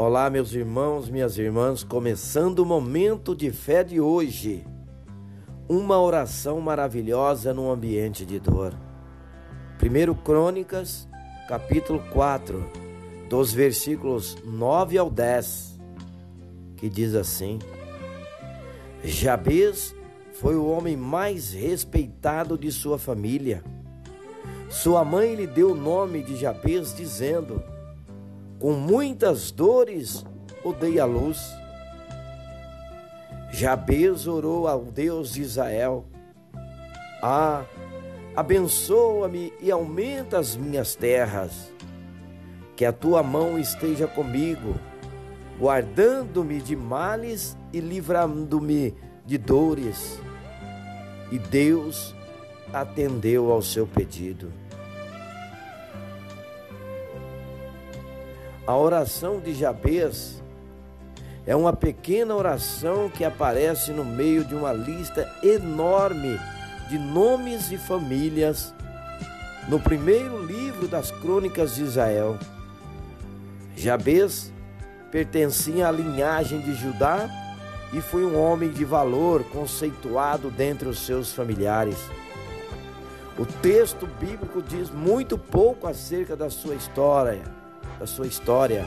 Olá, meus irmãos, minhas irmãs, começando o momento de fé de hoje. Uma oração maravilhosa num ambiente de dor. 1 Crônicas, capítulo 4, dos versículos 9 ao 10, que diz assim: Jabez foi o homem mais respeitado de sua família. Sua mãe lhe deu o nome de Jabez, dizendo: com muitas dores o à luz. Jabez orou ao Deus de Israel: Ah, abençoa-me e aumenta as minhas terras, que a tua mão esteja comigo, guardando-me de males e livrando-me de dores. E Deus atendeu ao seu pedido. A oração de Jabez é uma pequena oração que aparece no meio de uma lista enorme de nomes e famílias no primeiro livro das Crônicas de Israel. Jabez pertencia à linhagem de Judá e foi um homem de valor conceituado dentre os seus familiares. O texto bíblico diz muito pouco acerca da sua história da sua história.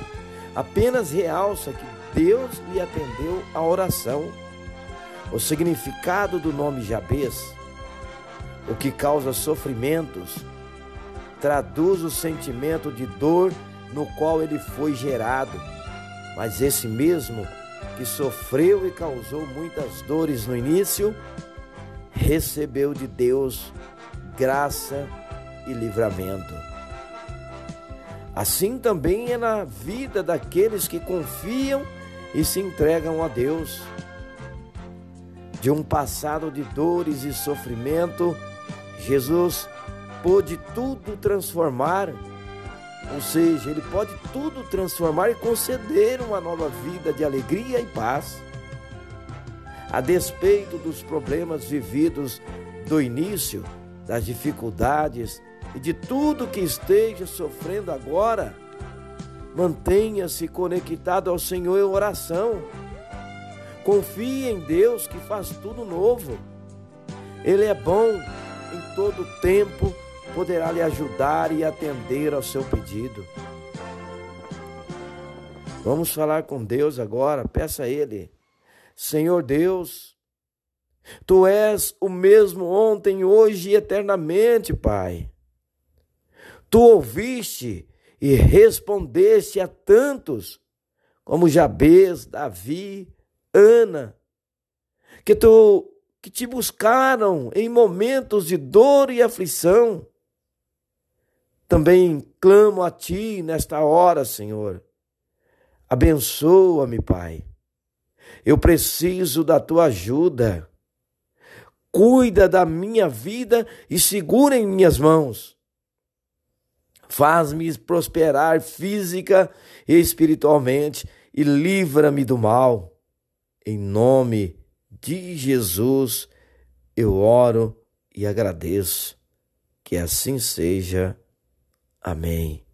Apenas realça que Deus lhe atendeu a oração. O significado do nome Jabez, o que causa sofrimentos, traduz o sentimento de dor no qual ele foi gerado. Mas esse mesmo que sofreu e causou muitas dores no início, recebeu de Deus graça e livramento. Assim também é na vida daqueles que confiam e se entregam a Deus. De um passado de dores e sofrimento, Jesus pôde tudo transformar, ou seja, Ele pode tudo transformar e conceder uma nova vida de alegria e paz. A despeito dos problemas vividos do início, das dificuldades, e de tudo que esteja sofrendo agora, mantenha-se conectado ao Senhor em oração. Confie em Deus que faz tudo novo. Ele é bom em todo tempo, poderá lhe ajudar e atender ao seu pedido. Vamos falar com Deus agora, peça a Ele. Senhor Deus, Tu és o mesmo ontem, hoje e eternamente, Pai. Tu ouviste e respondeste a tantos, como Jabez, Davi, Ana, que tu que te buscaram em momentos de dor e aflição. Também clamo a ti nesta hora, Senhor. Abençoa-me, Pai. Eu preciso da tua ajuda. Cuida da minha vida e segura em minhas mãos faz-me prosperar física e espiritualmente e livra-me do mal. Em nome de Jesus, eu oro e agradeço. Que assim seja. Amém.